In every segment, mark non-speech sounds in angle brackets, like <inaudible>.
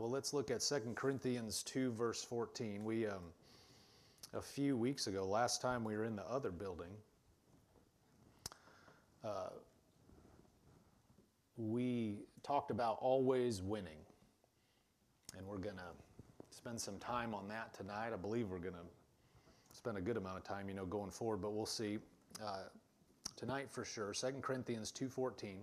Well, let's look at 2 Corinthians 2, verse 14. We, um, a few weeks ago, last time we were in the other building, uh, we talked about always winning. And we're going to spend some time on that tonight. I believe we're going to spend a good amount of time, you know, going forward, but we'll see. Uh, tonight for sure. 2 Corinthians 2.14.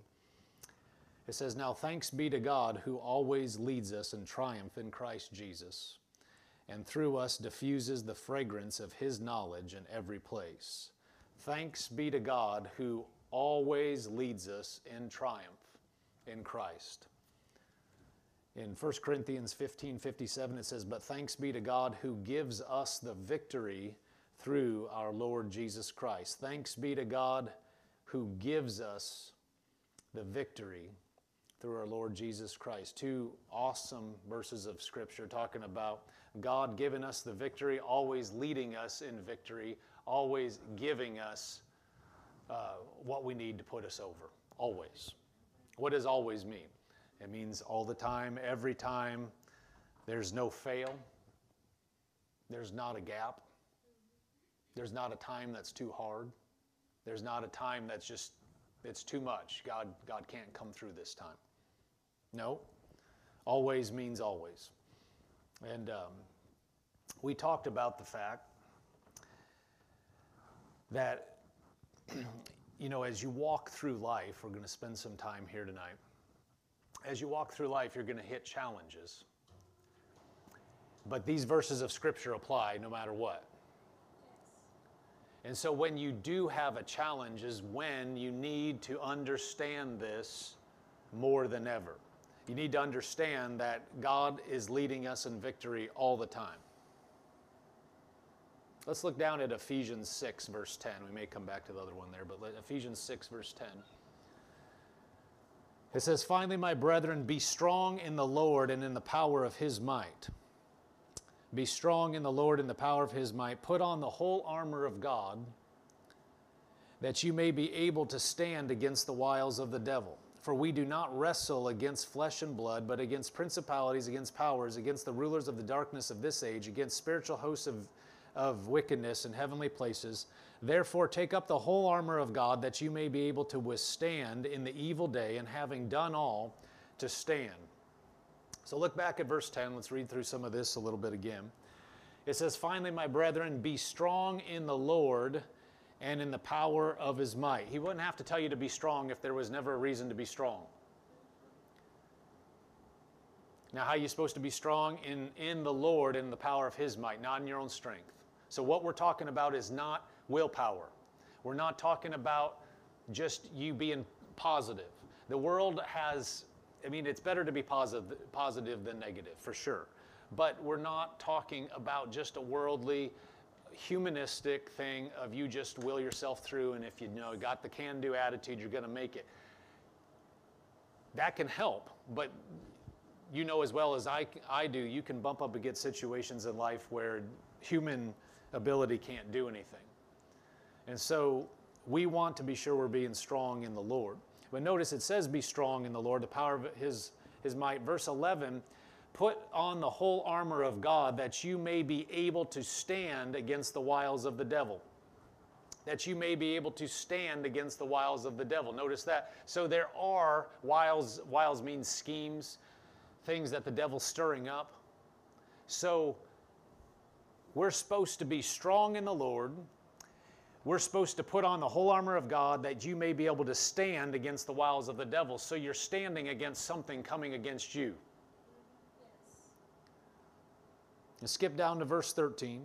It says, Now thanks be to God who always leads us in triumph in Christ Jesus, and through us diffuses the fragrance of his knowledge in every place. Thanks be to God who always leads us in triumph in Christ. In 1 Corinthians 15 57, it says, But thanks be to God who gives us the victory through our Lord Jesus Christ. Thanks be to God who gives us the victory through our Lord Jesus Christ. Two awesome verses of Scripture talking about God giving us the victory, always leading us in victory, always giving us uh, what we need to put us over. Always. What does always mean? It means all the time, every time. There's no fail. There's not a gap. There's not a time that's too hard. There's not a time that's just, it's too much. God, God can't come through this time. No, always means always. And um, we talked about the fact that, <clears throat> you know, as you walk through life, we're going to spend some time here tonight. As you walk through life, you're going to hit challenges. But these verses of Scripture apply no matter what. And so when you do have a challenge, is when you need to understand this more than ever. You need to understand that God is leading us in victory all the time. Let's look down at Ephesians 6, verse 10. We may come back to the other one there, but Ephesians 6, verse 10. It says, Finally, my brethren, be strong in the Lord and in the power of his might. Be strong in the Lord and the power of his might. Put on the whole armor of God, that you may be able to stand against the wiles of the devil. For we do not wrestle against flesh and blood, but against principalities, against powers, against the rulers of the darkness of this age, against spiritual hosts of, of wickedness in heavenly places. Therefore, take up the whole armor of God, that you may be able to withstand in the evil day, and having done all, to stand. So look back at verse 10. Let's read through some of this a little bit again. It says, Finally, my brethren, be strong in the Lord and in the power of his might. He wouldn't have to tell you to be strong if there was never a reason to be strong. Now, how are you supposed to be strong? In, in the Lord and the power of his might, not in your own strength. So, what we're talking about is not willpower. We're not talking about just you being positive. The world has, I mean, it's better to be positive, positive than negative, for sure. But we're not talking about just a worldly, humanistic thing of you just will yourself through, and if you know got the can-do attitude, you're going to make it. That can help, but you know as well as I, I do, you can bump up against situations in life where human ability can't do anything. And so we want to be sure we're being strong in the Lord. But notice it says, Be strong in the Lord, the power of his, his might. Verse 11 Put on the whole armor of God that you may be able to stand against the wiles of the devil. That you may be able to stand against the wiles of the devil. Notice that. So there are wiles, wiles means schemes, things that the devil's stirring up. So we're supposed to be strong in the Lord. We're supposed to put on the whole armor of God that you may be able to stand against the wiles of the devil. So you're standing against something coming against you. And skip down to verse 13.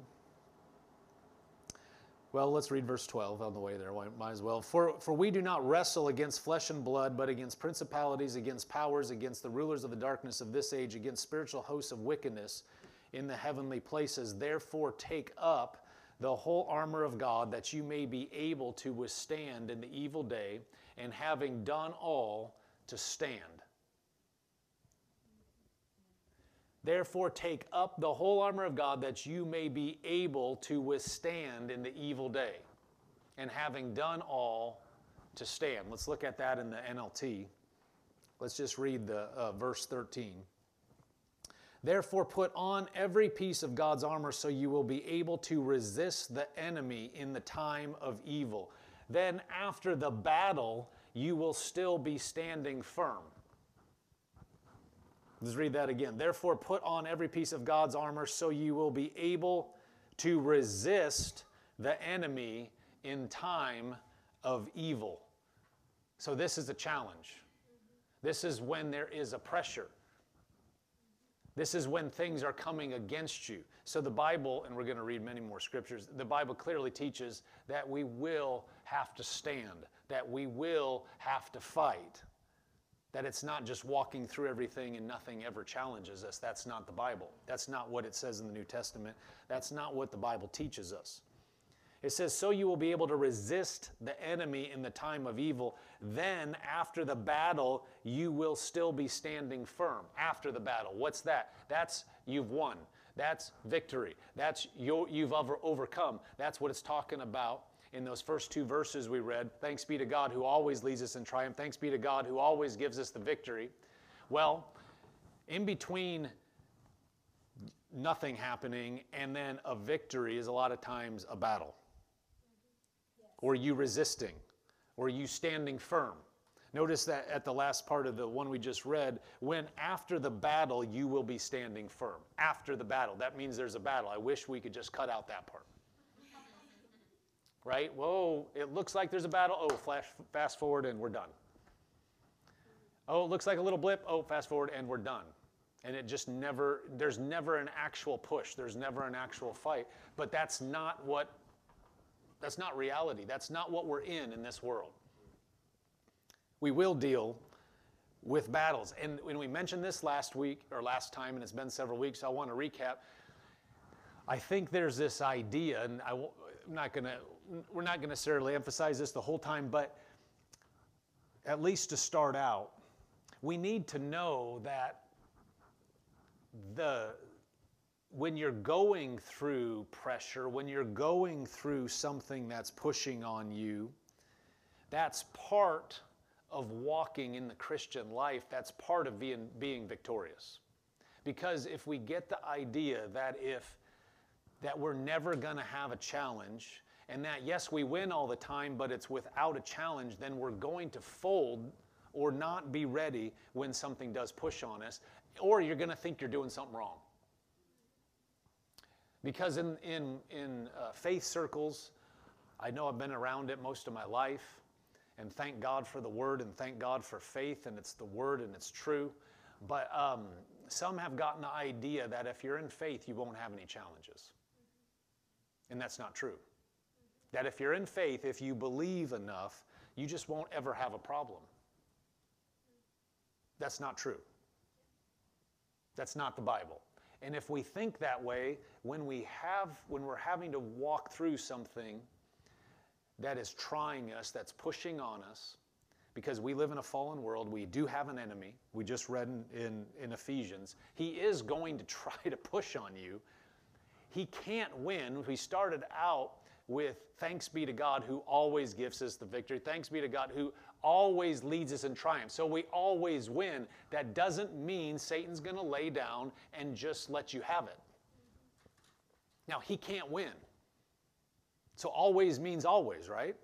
Well, let's read verse 12 on the way there. Might as well. For, for we do not wrestle against flesh and blood, but against principalities, against powers, against the rulers of the darkness of this age, against spiritual hosts of wickedness in the heavenly places. Therefore, take up the whole armor of God, that you may be able to withstand in the evil day, and having done all, to stand. Therefore, take up the whole armor of God that you may be able to withstand in the evil day. And having done all, to stand. Let's look at that in the NLT. Let's just read the uh, verse 13. Therefore, put on every piece of God's armor so you will be able to resist the enemy in the time of evil. Then, after the battle, you will still be standing firm. Let's read that again. Therefore, put on every piece of God's armor so you will be able to resist the enemy in time of evil. So, this is a challenge. This is when there is a pressure. This is when things are coming against you. So, the Bible, and we're going to read many more scriptures, the Bible clearly teaches that we will have to stand, that we will have to fight. That it's not just walking through everything and nothing ever challenges us. That's not the Bible. That's not what it says in the New Testament. That's not what the Bible teaches us. It says, So you will be able to resist the enemy in the time of evil. Then, after the battle, you will still be standing firm. After the battle. What's that? That's you've won. That's victory. That's you, you've over, overcome. That's what it's talking about in those first two verses we read. Thanks be to God who always leads us in triumph. Thanks be to God who always gives us the victory. Well, in between nothing happening and then a victory is a lot of times a battle. Or you resisting, or you standing firm. Notice that at the last part of the one we just read, when after the battle you will be standing firm. After the battle. That means there's a battle. I wish we could just cut out that part right? Whoa, it looks like there's a battle. Oh, flash, fast forward and we're done. Oh, it looks like a little blip. Oh, fast forward and we're done. And it just never, there's never an actual push. There's never an actual fight. But that's not what, that's not reality. That's not what we're in in this world. We will deal with battles. And when we mentioned this last week or last time, and it's been several weeks, I want to recap. I think there's this idea, and I, am not going to we're not going to necessarily emphasize this the whole time, but at least to start out, we need to know that the when you're going through pressure, when you're going through something that's pushing on you, that's part of walking in the Christian life. That's part of being, being victorious. Because if we get the idea that if that we're never going to have a challenge and that yes, we win all the time, but it's without a challenge, then we're going to fold or not be ready when something does push on us, or you're going to think you're doing something wrong. Because in, in, in uh, faith circles, I know I've been around it most of my life, and thank God for the Word and thank God for faith, and it's the Word and it's true. But um, some have gotten the idea that if you're in faith, you won't have any challenges. And that's not true. That if you're in faith, if you believe enough, you just won't ever have a problem. That's not true. That's not the Bible. And if we think that way, when we have when we're having to walk through something that is trying us, that's pushing on us, because we live in a fallen world, we do have an enemy. We just read in, in, in Ephesians. He is going to try to push on you. He can't win. We started out with thanks be to God who always gives us the victory. Thanks be to God who always leads us in triumph. So we always win. That doesn't mean Satan's going to lay down and just let you have it. Now, he can't win. So always means always, right?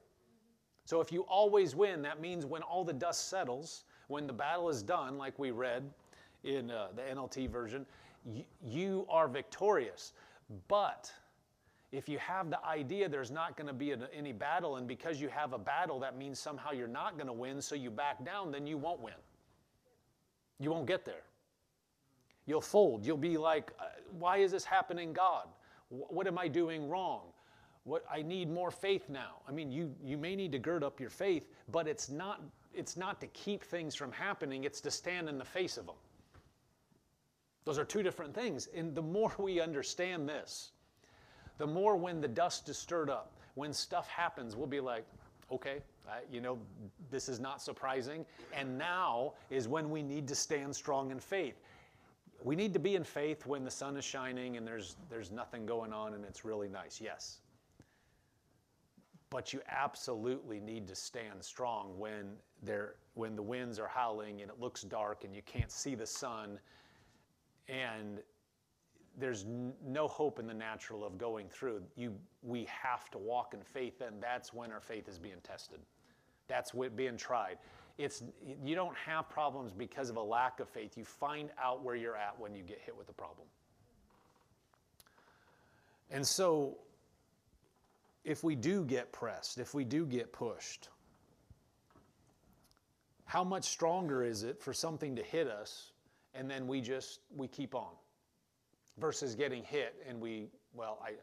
So if you always win, that means when all the dust settles, when the battle is done, like we read in uh, the NLT version, you are victorious. But if you have the idea there's not going to be any battle, and because you have a battle, that means somehow you're not going to win, so you back down, then you won't win. You won't get there. You'll fold. You'll be like, uh, why is this happening, God? What am I doing wrong? What I need more faith now. I mean, you you may need to gird up your faith, but it's not it's not to keep things from happening, it's to stand in the face of them. Those are two different things. And the more we understand this, the more when the dust is stirred up, when stuff happens, we'll be like, okay, uh, you know, this is not surprising. And now is when we need to stand strong in faith. We need to be in faith when the sun is shining and there's, there's nothing going on and it's really nice, yes. But you absolutely need to stand strong when, there, when the winds are howling and it looks dark and you can't see the sun and there's no hope in the natural of going through. You, we have to walk in faith, and that's when our faith is being tested. That's what being tried. It's you don't have problems because of a lack of faith. You find out where you're at when you get hit with a problem. And so, if we do get pressed, if we do get pushed, how much stronger is it for something to hit us and then we just we keep on versus getting hit and we well I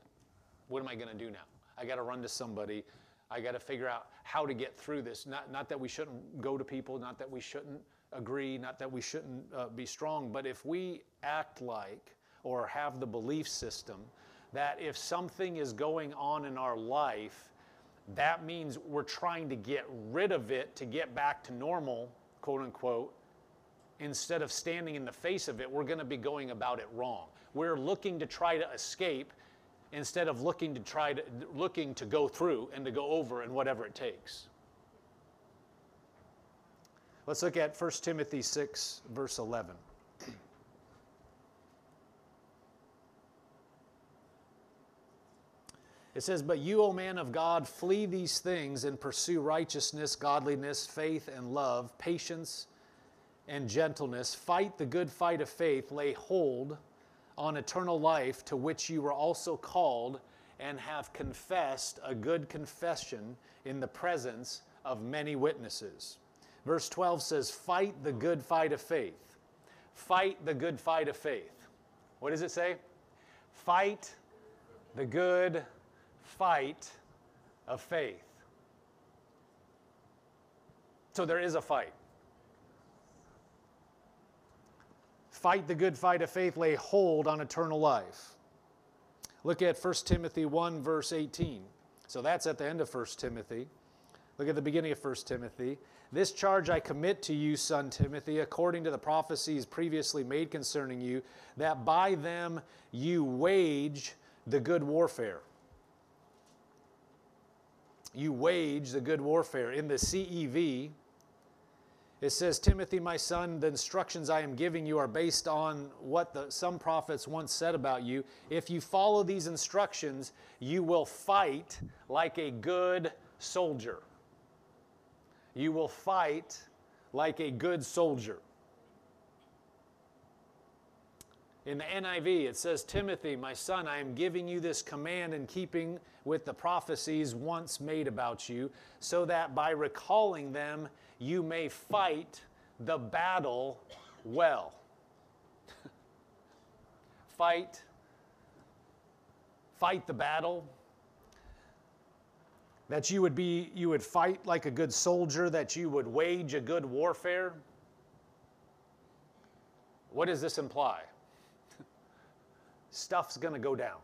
what am I going to do now? I got to run to somebody. I got to figure out how to get through this. Not not that we shouldn't go to people, not that we shouldn't agree, not that we shouldn't uh, be strong, but if we act like or have the belief system that if something is going on in our life, that means we're trying to get rid of it to get back to normal, quote unquote. Instead of standing in the face of it, we're going to be going about it wrong. We're looking to try to escape instead of looking to try to looking to go through and to go over and whatever it takes. Let's look at 1 Timothy 6 verse 11. It says, But you, O man of God, flee these things and pursue righteousness, godliness, faith, and love, patience, and gentleness. Fight the good fight of faith, lay hold on eternal life, to which you were also called, and have confessed a good confession in the presence of many witnesses. Verse 12 says, Fight the good fight of faith. Fight the good fight of faith. What does it say? Fight the good fight of faith. So there is a fight. Fight the good fight of faith, lay hold on eternal life. Look at 1 Timothy 1, verse 18. So that's at the end of 1 Timothy. Look at the beginning of 1 Timothy. This charge I commit to you, son Timothy, according to the prophecies previously made concerning you, that by them you wage the good warfare you wage the good warfare. In the CEV, it says, Timothy, my son, the instructions I am giving you are based on what the, some prophets once said about you. If you follow these instructions, you will fight like a good soldier. You will fight like a good soldier. In the NIV, it says, Timothy, my son, I am giving you this command in keeping with the prophecies once made about you, so that by recalling them, you may fight the battle well. <laughs> fight, fight the battle. That you would be, you would fight like a good soldier, that you would wage a good warfare. What does this imply? <laughs> stuff's going to go down.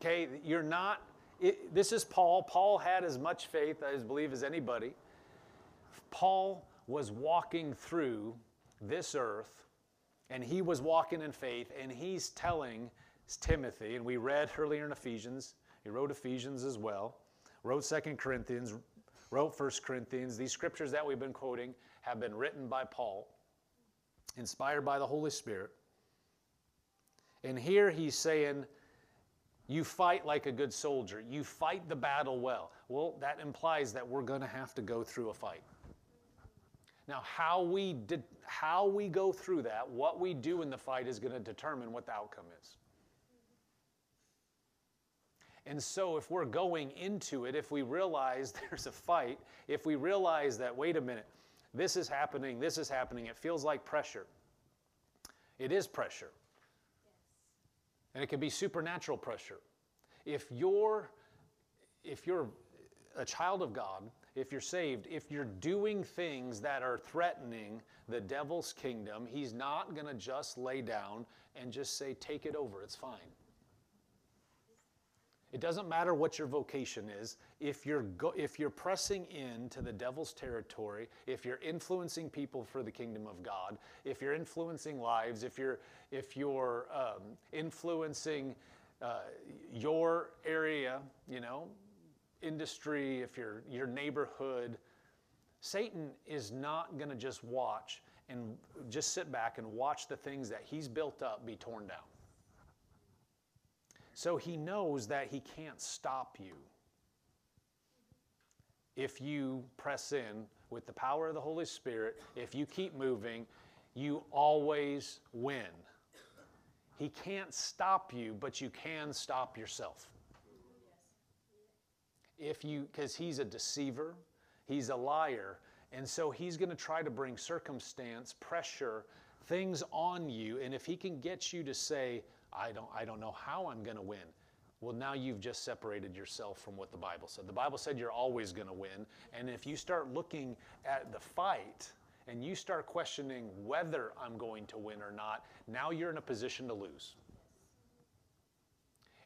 Okay, you're not, it, this is Paul. Paul had as much faith, I believe, as anybody. Paul was walking through this earth, and he was walking in faith, and he's telling Timothy, and we read <laughs> earlier in Ephesians, he wrote Ephesians as well, wrote Second Corinthians, wrote First Corinthians. These scriptures that we've been quoting have been written by Paul, inspired by the Holy Spirit. And here he's saying, you fight like a good soldier. You fight the battle well. Well, that implies that we're going to have to go through a fight. Now, how we, did, how we go through that, what we do in the fight, is going to determine what the outcome is. And so, if we're going into it, if we realize <laughs> there's a fight, if we realize that, wait a minute, this is happening, this is happening, it feels like pressure. It is pressure. And it can be supernatural pressure. If you're, if you're a child of God, if you're saved, if you're doing things that are threatening the devil's kingdom, he's not going to just lay down and just say, take it over, it's fine. It doesn't matter what your vocation is. If you're, go, if you're pressing into the devil's territory, if you're influencing people for the kingdom of God, if you're influencing lives, if you're, if you're um, influencing uh, your area, you know, industry, if you're your neighborhood, Satan is not going to just watch and just sit back and watch the things that he's built up be torn down. So he knows that he can't stop you. If you press in with the power of the Holy Spirit, if you keep moving, you always win. He can't stop you, but you can stop yourself. If you, because he's a deceiver, he's a liar, and so he's going to try to bring circumstance, pressure, things on you. And if he can get you to say, I don't, I don't know how I'm going to win, well, now you've just separated yourself from what the Bible said. The Bible said you're always going to win. And if you start looking at the fight and you start questioning whether I'm going to win or not, now you're in a position to lose.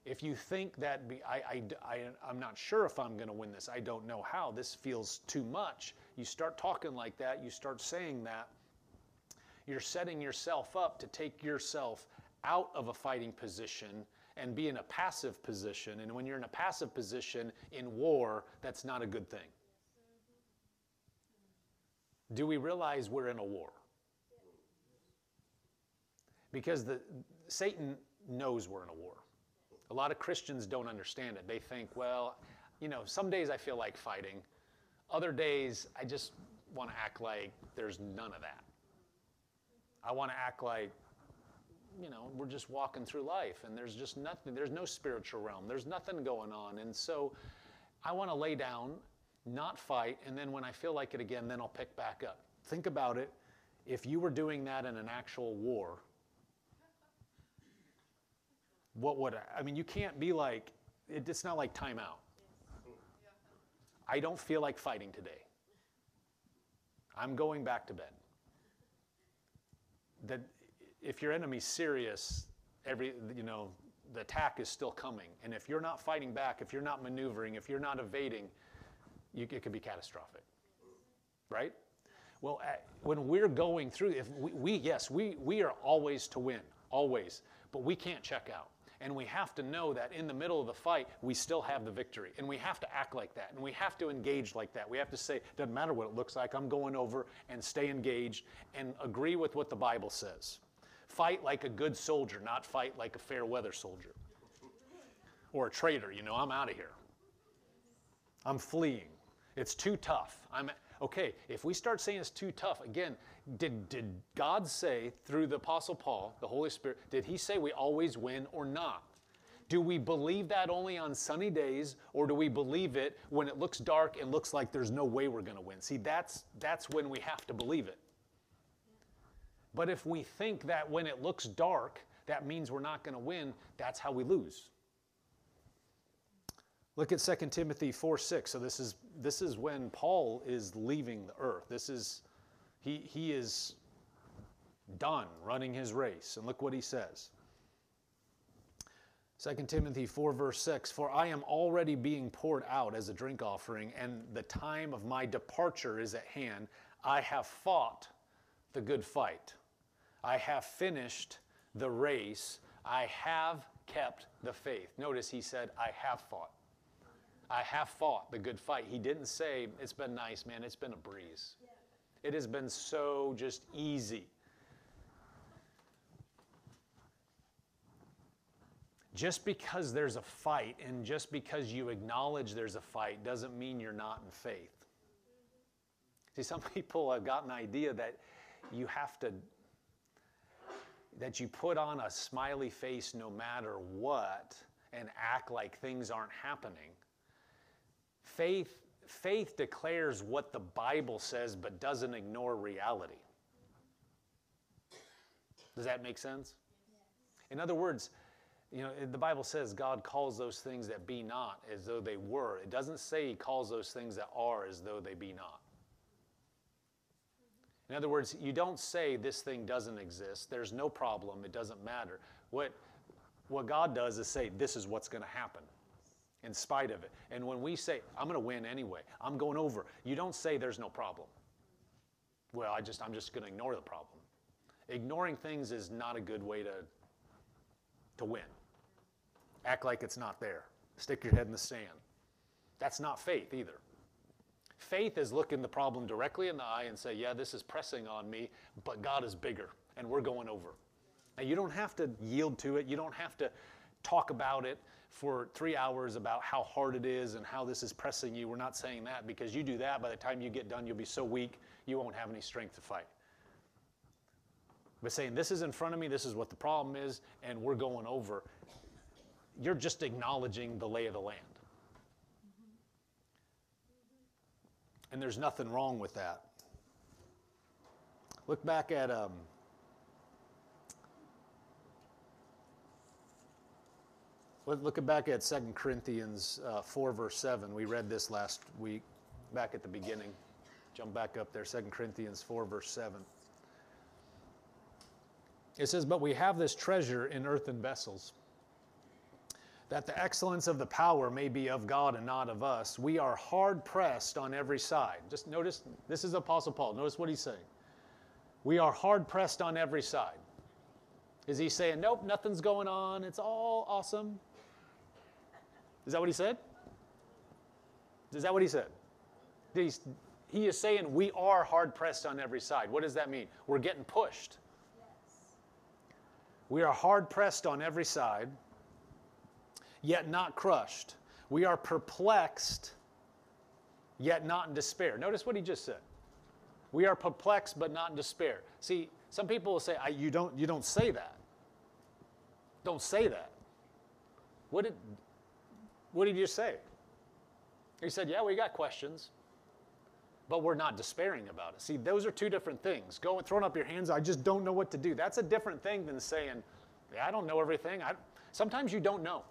If you think that be, I, I, I, I'm not sure if I'm going to win this, I don't know how, this feels too much, you start talking like that, you start saying that, you're setting yourself up to take yourself out of a fighting position and be in a passive position. And when you're in a passive position in war, that's not a good thing. Do we realize we're in a war? Because the, Satan knows we're in a war. A lot of Christians don't understand it. They think, well, you know, some days I feel like fighting. Other days I just want to act like there's none of that. I want to act like, you know, we're just walking through life and there's just nothing, there's no spiritual realm, there's nothing going on. And so I want to lay down, not fight, and then when I feel like it again, then I'll pick back up. Think about it. If you were doing that in an actual war, what would I, I mean, you can't be like, it, it's not like timeout. I don't feel like fighting today. I'm going back to bed. That if your enemy's serious, every you know, the attack is still coming. And if you're not fighting back, if you're not maneuvering, if you're not evading, you, it could be catastrophic. Right? Well, uh, when we're going through, if we, we yes, we, we are always to win, always, but we can't check out. And we have to know that in the middle of the fight, we still have the victory. And we have to act like that. And we have to engage like that. We have to say, doesn't matter what it looks like, I'm going over and stay engaged and agree with what the Bible says. Fight like a good soldier, not fight like a fair weather soldier or a traitor. You know, I'm out of here. I'm fleeing. It's too tough. I'm okay. If we start saying it's too tough, again, did, did God say through the Apostle Paul, the Holy Spirit, did he say we always win or not? Do we believe that only on sunny days, or do we believe it when it looks dark and looks like there's no way we're going to win? See, that's, that's when we have to believe it. But if we think that when it looks dark, that means we're not going to win, that's how we lose. Look at 2 Timothy 4 6. So this is, this is when Paul is leaving the earth. This is he, he is done running his race. And look what he says. 2 Timothy 4, verse 6 For I am already being poured out as a drink offering, and the time of my departure is at hand. I have fought the good fight. I have finished the race. I have kept the faith. Notice he said, I have fought. I have fought the good fight. He didn't say, It's been nice, man. It's been a breeze. It has been so just easy. Just because there's a fight and just because you acknowledge there's a fight doesn't mean you're not in faith. See, some <laughs> people have got an idea that you have to, that you put on a smiley face no matter what and act like things aren't happening. Faith faith declares what the Bible says but doesn't ignore reality. Does that make sense? In other words, you know, the Bible says God calls those things that be not as though they were. It doesn't say He calls those things that are as though they be not. In other words, you don't say this thing doesn't exist, there's no problem, it doesn't matter. What, what God does is say, this is what's going to happen in spite of it. And when we say, I'm going to win anyway, I'm going over, you don't say there's no problem. Well, I just, I'm just going to ignore the problem. Ignoring things is not a good way to, to win. Act like it's not there. Stick your head in the sand. That's not faith either. Faith is looking the problem directly in the eye and say, Yeah, this is pressing on me, but God is bigger and we're going over. Now, you don't have to yield to it, you don't have to talk about it for three hours about how hard it is and how this is pressing you. We're not saying that because you do that, by the time you get done, you'll be so weak, you won't have any strength to fight. But saying, This is in front of me, this is what the problem is, and we're going over, you're just acknowledging the lay of the land. And there's nothing wrong with that. Look back at um, look back at 2 Corinthians uh, 4, verse 7. We read this last week, back at the beginning. Jump back up there, 2 Corinthians 4, verse 7. It says, But we have this treasure in earthen vessels, that the excellence of the power may be of God and not of us. We are hard pressed on every side. Just notice, this is Apostle Paul. Notice what he's saying. We are hard pressed on every side. Is he saying, Nope, nothing's going on, it's all awesome? Is that what he said? Is that what he said? He's, he is saying we are hard pressed on every side. What does that mean? We're getting pushed. We are hard pressed on every side, yet not crushed. We are perplexed, yet not in despair. Notice what he just said. We are perplexed, but not in despair. See, some people will say, you, don't, you don't say that. Don't say that. What did, what did you say? He said, Yeah, we got questions, but we're not despairing about it. See, those are two different things. Going, throwing up your hands, I just don't know what to do. That's a different thing than saying, Yeah, I don't know everything. I, sometimes you don't know.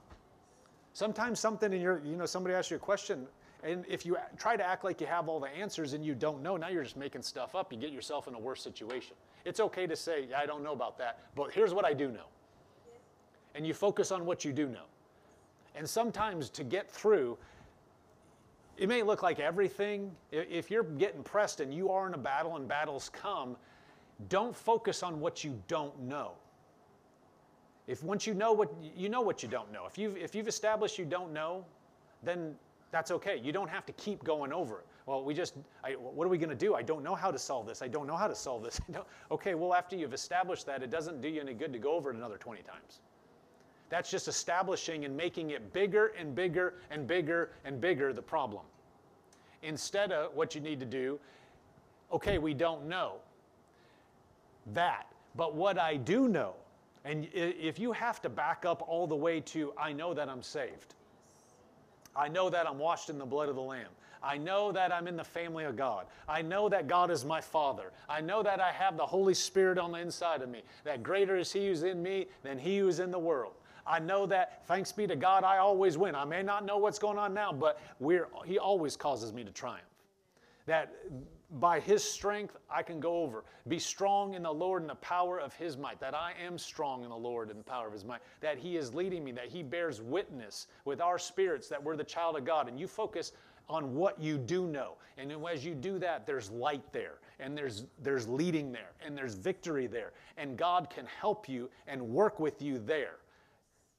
Sometimes something in your, you know, somebody asks you a question, and if you try to act like you have all the answers and you don't know, now you're just making stuff up. You get yourself in a worse situation. It's okay to say, I don't know about that, but here's what I do know. And you focus on what you do know. And sometimes to get through, it may look like everything. If you're getting pressed and you are in a battle and battles come, don't focus on what you don't know. If once you know what you know what you don't know. If you've if you've established you don't know, then that's okay. You don't have to keep going over it. Well, we just, I, what are we going to do? I don't know how to solve this. I don't know how to solve this. <laughs> okay, well, after you've established that, it doesn't do you any good to go over it another 20 times. That's just establishing and making it bigger and bigger and bigger and bigger the problem. Instead of what you need to do, okay, we don't know that. But what I do know, and if you have to back up all the way to, I know that I'm saved, I know that I'm washed in the blood of the Lamb. I know that I'm in the family of God. I know that God is my Father. I know that I have the Holy Spirit on the inside of me, that greater is He who's in me than He who is in the world. I know that, thanks be to God, I always win. I may not know what's going on now, but we're, He always causes me to triumph. That by His strength, I can go over. Be strong in the Lord and the power of His might. That I am strong in the Lord and the power of His might. That He is leading me. That He bears witness with our spirits that we're the child of God. And you focus on what you do know. And as you do that, there's light there, and there's, there's leading there, and there's victory there. And God can help you and work with you there.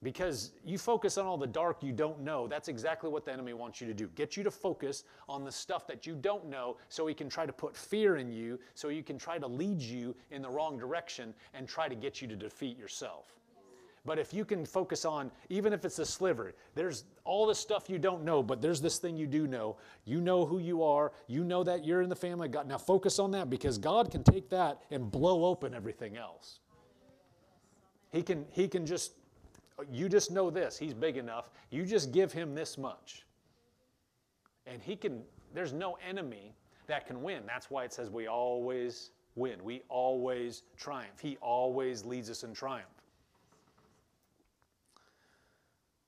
Because you focus on all the dark you don't know, that's exactly what the enemy wants you to do. Get you to focus on the stuff that you don't know so he can try to put fear in you, so you can try to lead you in the wrong direction and try to get you to defeat yourself. But if you can focus on, even if it's a sliver, there's all the stuff you don't know, but there's this thing you do know. You know who you are. You know that you're in the family of God. Now focus on that because God can take that and blow open everything else. He can, he can just you just know this, he's big enough. You just give him this much. And he can, there's no enemy that can win. That's why it says we always win. We always triumph. He always leads us in triumph.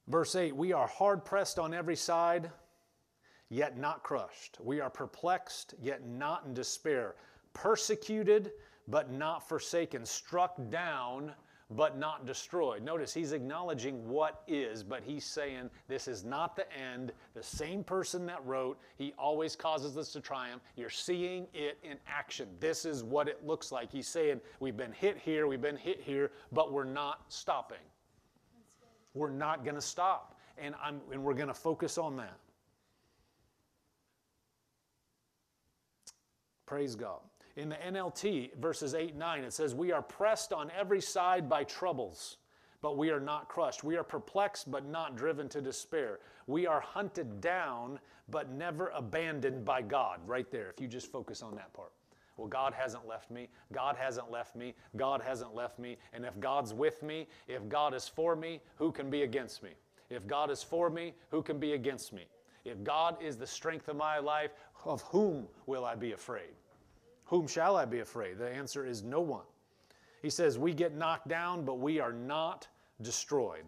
Verse 8 We are hard pressed on every side, yet not crushed. We are perplexed, yet not in despair. Persecuted, but not forsaken. Struck down, but not destroyed. Notice he's acknowledging what is, but he's saying this is not the end. The same person that wrote, he always causes us to triumph. You're seeing it in action. This is what it looks like. He's saying we've been hit here, we've been hit here, but we're not stopping. We're not going to stop. And, I'm, and we're going to focus on that. Praise God. In the NLT, verses 8 and 9, it says, We are pressed on every side by troubles, but we are not crushed. We are perplexed, but not driven to despair. We are hunted down, but never abandoned by God. Right there, if you just focus on that part. Well, God hasn't left me. God hasn't left me. God hasn't left me. And if God's with me, if God is for me, who can be against me? If God is for me, who can be against me? If God is the strength of my life, of whom will I be afraid? Whom shall I be afraid? The answer is no one. He says, We get knocked down, but we are not destroyed.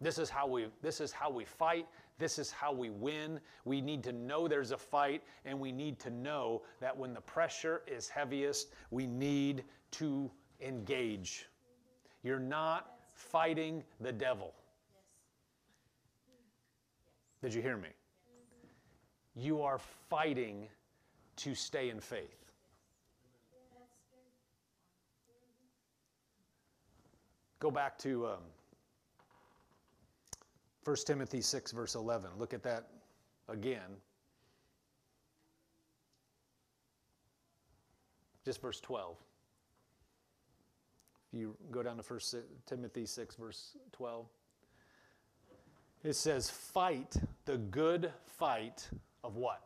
This is how we, this is how we fight. This is how we win. We need to know there's a fight, and we need to know that when the pressure is heaviest, we need to engage. You're not fighting the devil. Did you hear me? You are fighting to stay in faith. Go back to um, 1 Timothy 6, verse 11. Look at that again. Just verse 12. If you go down to 1 Timothy 6, verse 12, it says, Fight the good fight of what?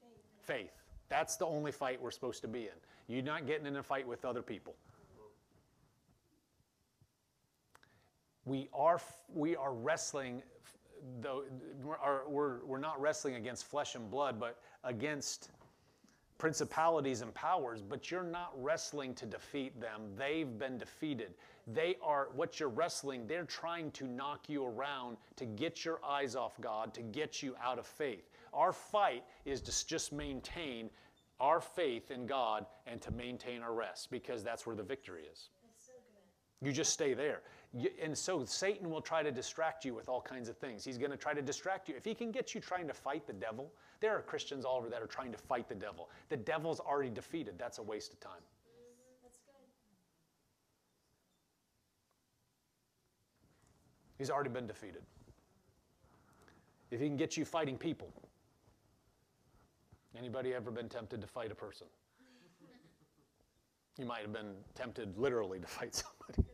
Faith. Faith. That's the only fight we're supposed to be in. You're not getting in a fight with other people. We are, we are wrestling, though, we're, we're not wrestling against flesh and blood, but against principalities and powers, but you're not wrestling to defeat them. They've been defeated. They are, what you're wrestling, they're trying to knock you around to get your eyes off God, to get you out of faith. Our fight is to just maintain our faith in God and to maintain our rest because that's where the victory is. So you just stay there. And so Satan will try to distract you with all kinds of things. He's going to try to distract you. If he can get you trying to fight the devil, there are Christians all over that are trying to fight the devil. The devil's already defeated. That's a waste of time. He's already been defeated. If he can get you fighting people, anybody ever been tempted to fight a person? You might have been tempted literally to fight somebody.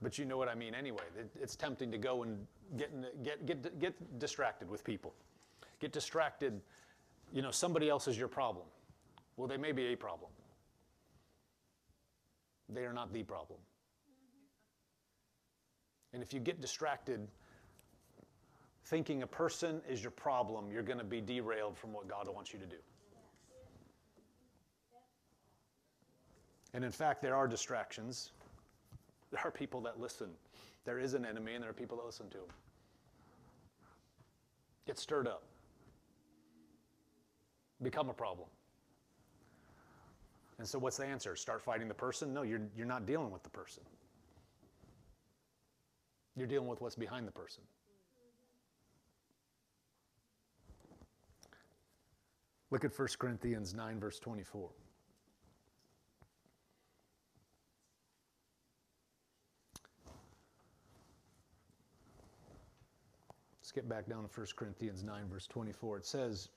but you know what I mean anyway. It's tempting to go and get, get, get, get distracted with people. Get distracted, you know, somebody else is your problem. Well, they may be a problem. They are not the problem. And if you get distracted thinking a person is your problem, you're going to be derailed from what God wants you to do. And in fact, there are distractions. There are people that listen. There is an enemy, and there are people that listen to him. Get stirred up. Become a problem. And so, what's the answer? Start fighting the person? No, you're, you're not dealing with the person. You're dealing with what's behind the person. Look at 1 Corinthians 9, verse 24. Let's get back down to 1 Corinthians 9, verse 24. It says,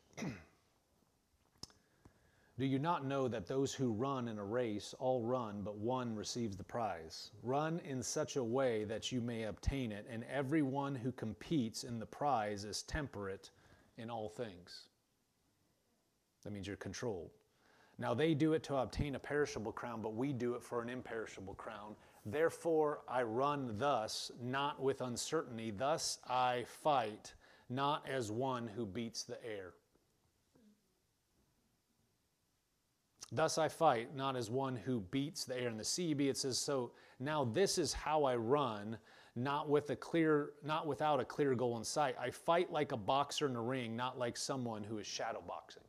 Do you not know that those who run in a race all run, but one receives the prize? Run in such a way that you may obtain it, and everyone who competes in the prize is temperate in all things. That means you're controlled. Now they do it to obtain a perishable crown, but we do it for an imperishable crown. Therefore I run thus, not with uncertainty. Thus I fight, not as one who beats the air. Thus I fight, not as one who beats the air. In the CEB it says, so now this is how I run, not with a clear, not without a clear goal in sight. I fight like a boxer in a ring, not like someone who is shadow boxing.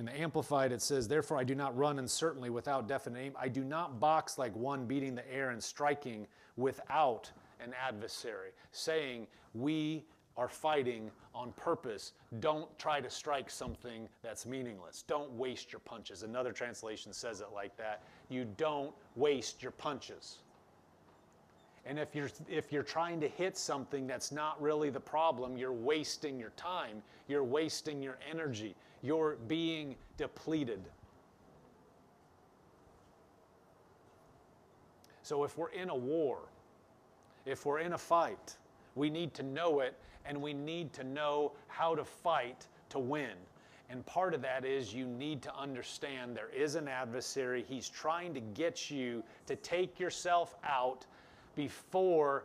In the Amplified, it says, Therefore I do not run uncertainly without definite aim. I do not box like one beating the air and striking without an adversary, saying, We are fighting on purpose. Don't try to strike something that's meaningless. Don't waste your punches. Another translation says it like that. You don't waste your punches. And if you're, if you're trying to hit something that's not really the problem, you're wasting your time, you're wasting your energy, you're being depleted. So if we're in a war, if we're in a fight, we need to know it and we need to know how to fight to win. And part of that is you need to understand there is an adversary. He's trying to get you to take yourself out before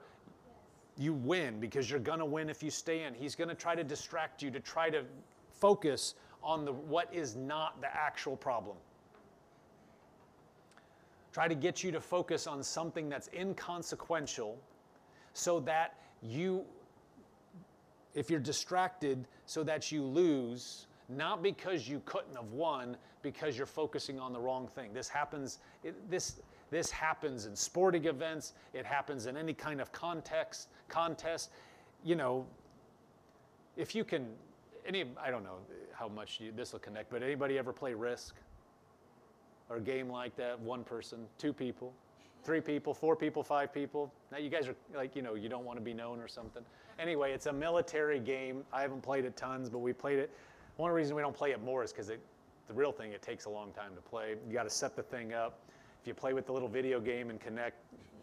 you win because you're going to win if you stay in. He's going to try to distract you to try to focus on the what is not the actual problem. Try to get you to focus on something that's inconsequential so that you if you're distracted so that you lose not because you couldn't have won because you're focusing on the wrong thing this happens it, this this happens in sporting events, it happens in any kind of context, contest. You know, if you can, any, I don't know how much this will connect, but anybody ever play Risk? Or a game like that? One person, two people, three people, four people, five people. Now you guys are like, you know, you don't want to be known or something. Anyway, it's a military game. I haven't played it tons, but we played it. One reason we don't play it more is because the real thing, it takes a long time to play. You got to set the thing up if you play with the little video game and connect,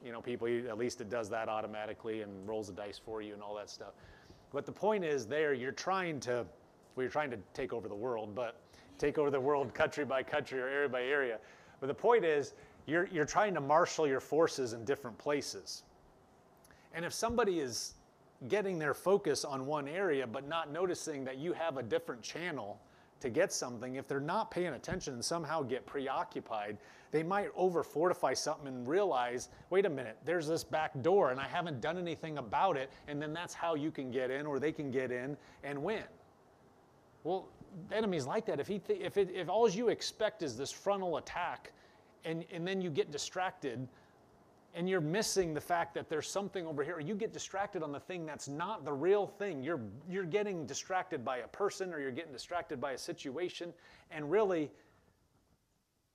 you know, people, at least it does that automatically and rolls the dice for you and all that stuff. But the point is there, you're trying to, well, you're trying to take over the world, but take over the world <laughs> country by country or area by area. But the point is, you're, you're trying to marshal your forces in different places. And if somebody is getting their focus on one area but not noticing that you have a different channel to get something, if they're not paying attention and somehow get preoccupied, they might over fortify something and realize, wait a minute, there's this back door and I haven't done anything about it, and then that's how you can get in or they can get in and win. Well, enemies like that. If, he th- if, it, if all you expect is this frontal attack and, and then you get distracted, and you're missing the fact that there's something over here, you get distracted on the thing that's not the real thing. You're, you're getting distracted by a person or you're getting distracted by a situation, and really,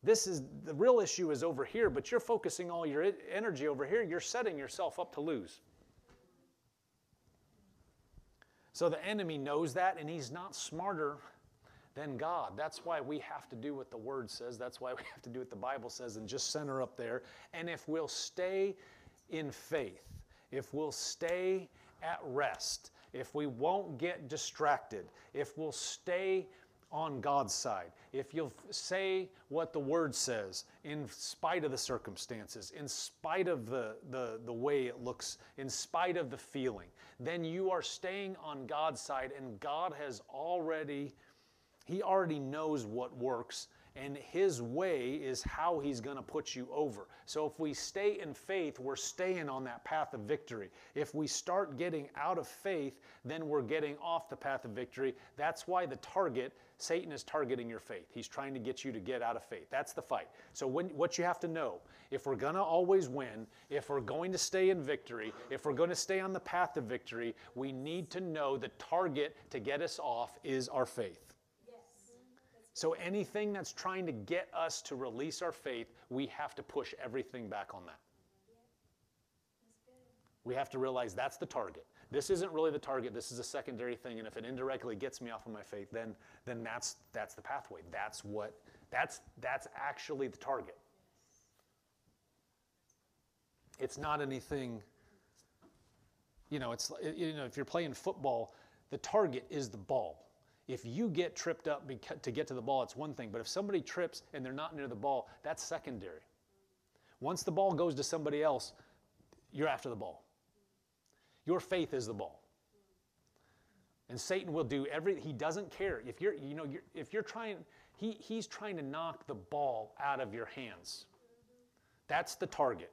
this is the real issue is over here, but you're focusing all your energy over here. You're setting yourself up to lose. So the enemy knows that, and he's not smarter than God. That's why we have to do what the Word says. That's why we have to do what the Bible says and just center up there. And if we'll stay in faith, if we'll stay at rest, if we won't get distracted, if we'll stay on God's side, if you'll say what the Word says in spite of the circumstances, in spite of the, the, the way it looks, in spite of the feeling, then you are staying on God's side, and God has already he already knows what works, and His way is how He's going to put you over. So if we stay in faith, we're staying on that path of victory. If we start getting out of faith, then we're getting off the path of victory. That's why the target, Satan is targeting your faith. He's trying to get you to get out of faith. That's the fight. So when, what you have to know, if we're going to always win, if we're going to stay in victory, if we're going to stay on the path of victory, we need to know the target to get us off is our faith. So anything that's trying to get us to release our faith, we have to push everything back on that. We have to realize that's the target. This isn't really the target. This is a secondary thing, and if it indirectly gets me off of my faith, then then that's that's the pathway. That's what that's that's actually the target. It's not anything. You know, it's you know if you're playing football, the target is the ball. If you get tripped up to get to the ball, it's one thing. But if somebody trips and they're not near the ball, that's secondary. Once the ball goes to somebody else, you're after the ball. Your faith is the ball. And Satan will do every he doesn't care. If you're you know you're, if you're trying he he's trying to knock the ball out of your hands. That's the target.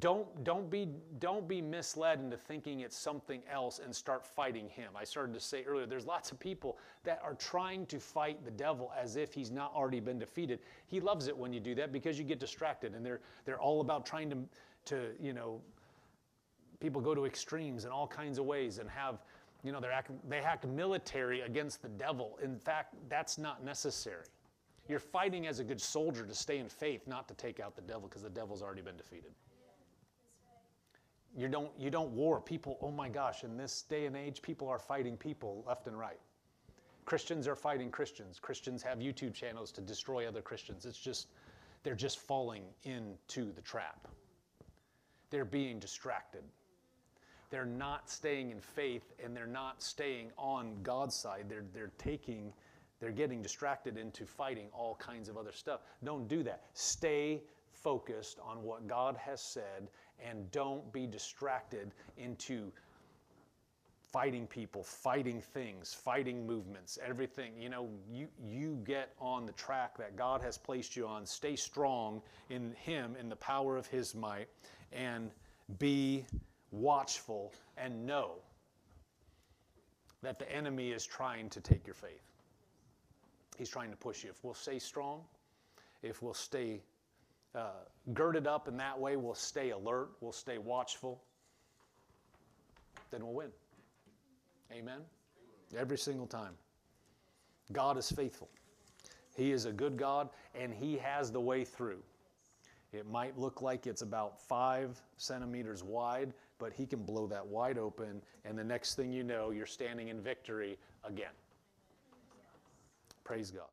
Don't, don't, be, don't be misled into thinking it's something else and start fighting him. I started to say earlier, there's lots of people that are trying to fight the devil as if he's not already been defeated. He loves it when you do that because you get distracted and they're, they're all about trying to, to, you know, people go to extremes in all kinds of ways and have, you know, act, they act military against the devil. In fact, that's not necessary. You're fighting as a good soldier to stay in faith, not to take out the devil because the devil's already been defeated. You don't, you don't war. People, oh my gosh, in this day and age, people are fighting people left and right. Christians are fighting Christians. Christians have YouTube channels to destroy other Christians. It's just, they're just falling into the trap. They're being distracted. They're not staying in faith and they're not staying on God's side. They're, they're taking, they're getting distracted into fighting all kinds of other stuff. Don't do that. Stay focused on what God has said and don't be distracted into fighting people, fighting things, fighting movements, everything. You know, you, you get on the track that God has placed you on. Stay strong in Him, in the power of His might, and be watchful and know that the enemy is trying to take your faith. He's trying to push you. If we'll stay strong, if we'll stay uh, girded up in that way, we'll stay alert, we'll stay watchful, then we'll win. Amen? Every single time. God is faithful. He is a good God, and He has the way through. It might look like it's about five centimeters wide, but He can blow that wide open, and the next thing you know, you're standing in victory again. Praise God.